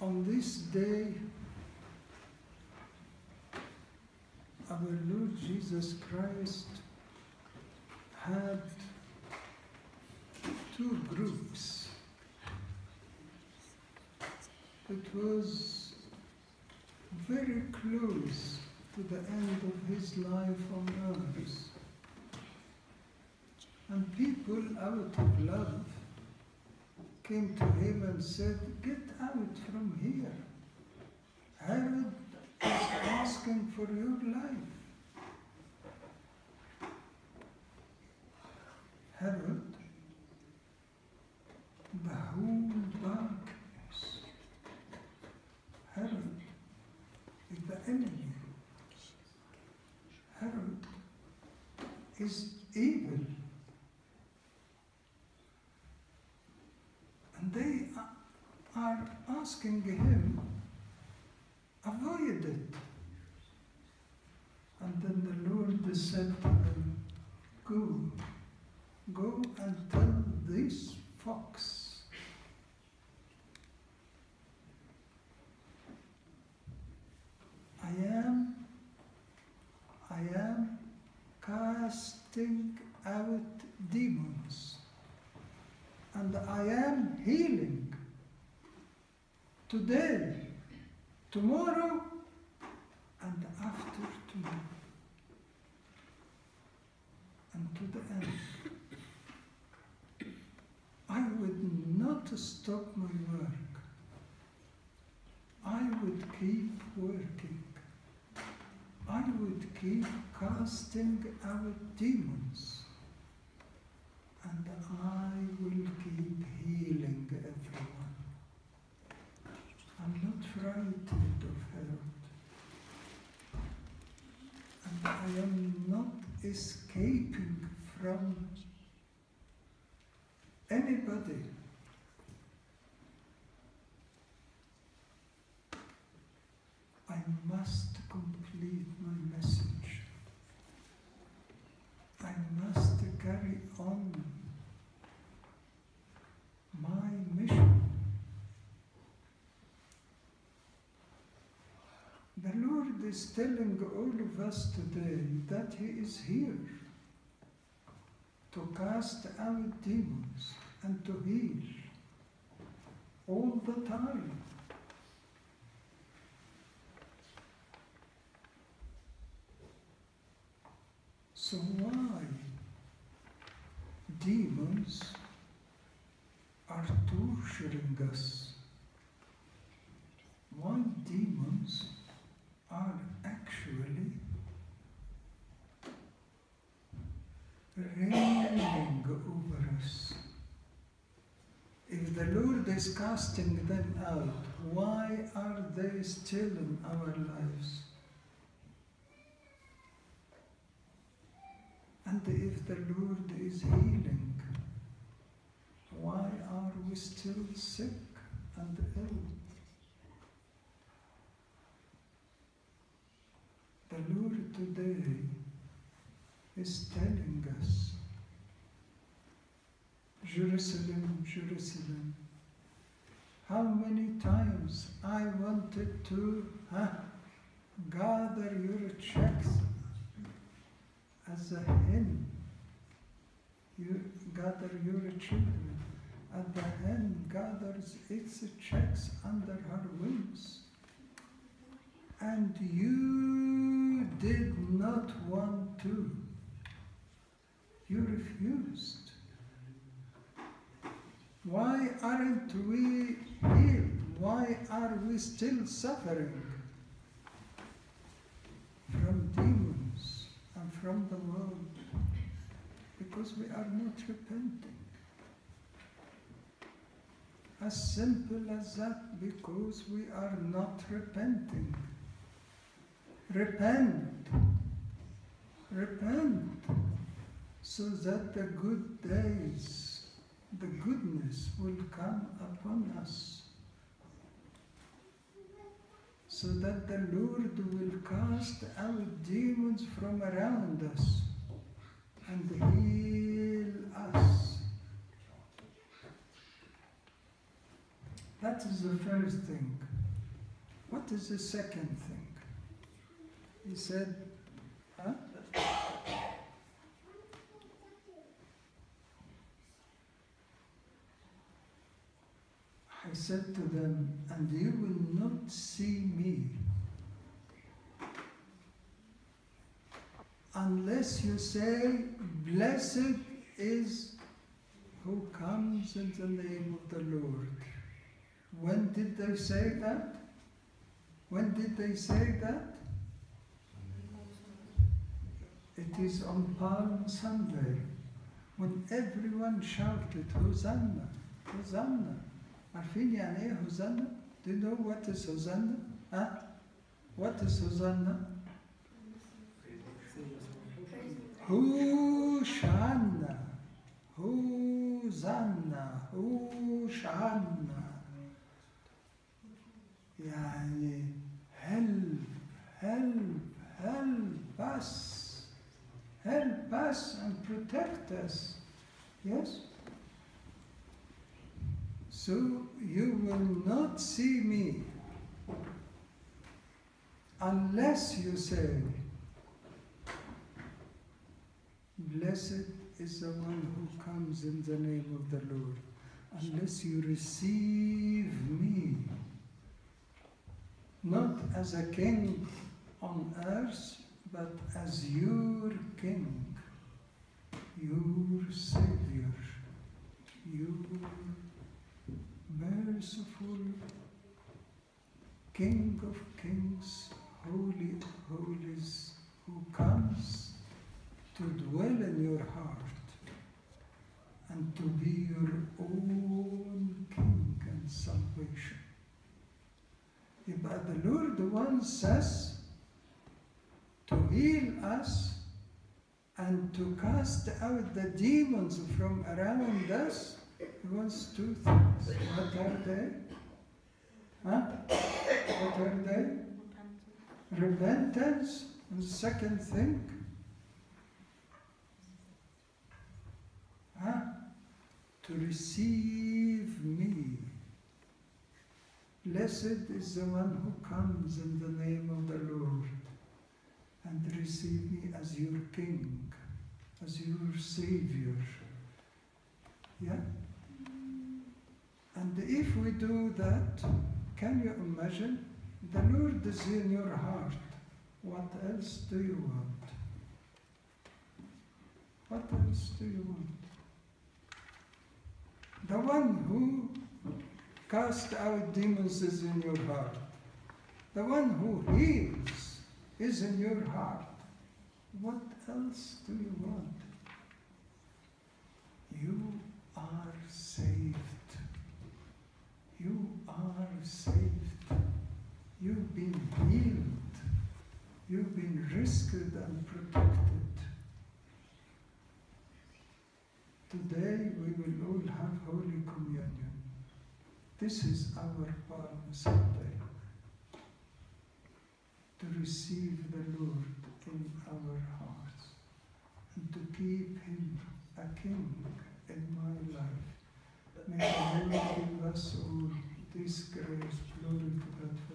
on this day, our Lord Jesus Christ had two groups. It was very close to the end of his life on earth. And people out of love came to him and said, Get out from here. Herod is asking for your life. Herod, the whole darkness. Herod is the enemy. Herod is evil. And they are asking him, avoid it. And then the Lord said to them, Go, go and tell this fox. I am, I am casting out demons and I am healing today, tomorrow, and after tomorrow, and to the end. I would not stop my work. I would keep working. I would keep casting out demons and I will keep healing everyone. I'm not frightened of Herod. And I am not escaping from anybody. I must complete my message. I must carry on Is telling all of us today that He is here to cast out demons and to heal all the time. So why demons are torturing us? Why demons are actually reigning over us? If the Lord is casting them out, why are they still in our lives? And if the Lord is healing, why are we still sick and ill? The Lord today is telling us Jerusalem, Jerusalem, how many times I wanted to huh, gather your checks as a hen. You gather your children, and the hen gathers its chicks under her wings. And you did not want to. You refused. Why aren't we healed? Why are we still suffering from demons and from the world? Because we are not repenting. As simple as that, because we are not repenting. Repent. Repent so that the good days will come upon us, so that the Lord will cast out demons from around us and heal us. That is the first thing. What is the second thing? He said, huh? I said to them, and you will not see me unless you say, Blessed is who comes in the name of the Lord. When did they say that? When did they say that? It is on Palm Sunday when everyone shouted, Hosanna, Hosanna. Marfil yani Hosanna. Do you know what is Hosanna? Huh? What is Hosanna? Hosanna. Hosanna. Hosanna. Yani help, help, help us. Help us and protect us. Yes? So you will not see me unless you say, Blessed is the one who comes in the name of the Lord, unless you receive me, not as a king on earth, but as your king, your Savior, your merciful King of kings, holy of holies, who comes to dwell in your heart and to be your own king and salvation. But the Lord wants says to heal us and to cast out the demons from around us. He wants two things. What are they? Huh? What are they? Repentance. And the second thing, huh? to receive me. Blessed is the one who comes in the name of the Lord and receive me as your King, as your Savior. Yeah? Do that, can you imagine? The Lord is in your heart. What else do you want? What else do you want? The one who cast out demons is in your heart. The one who heals is in your heart. What else do you want? You are saved. You are saved. You've been healed. You've been rescued and protected. Today we will all have Holy Communion. This is our Palm Sunday. To receive the Lord in our hearts and to keep Him a King in my life. May the Lord all this grace. Glory to God.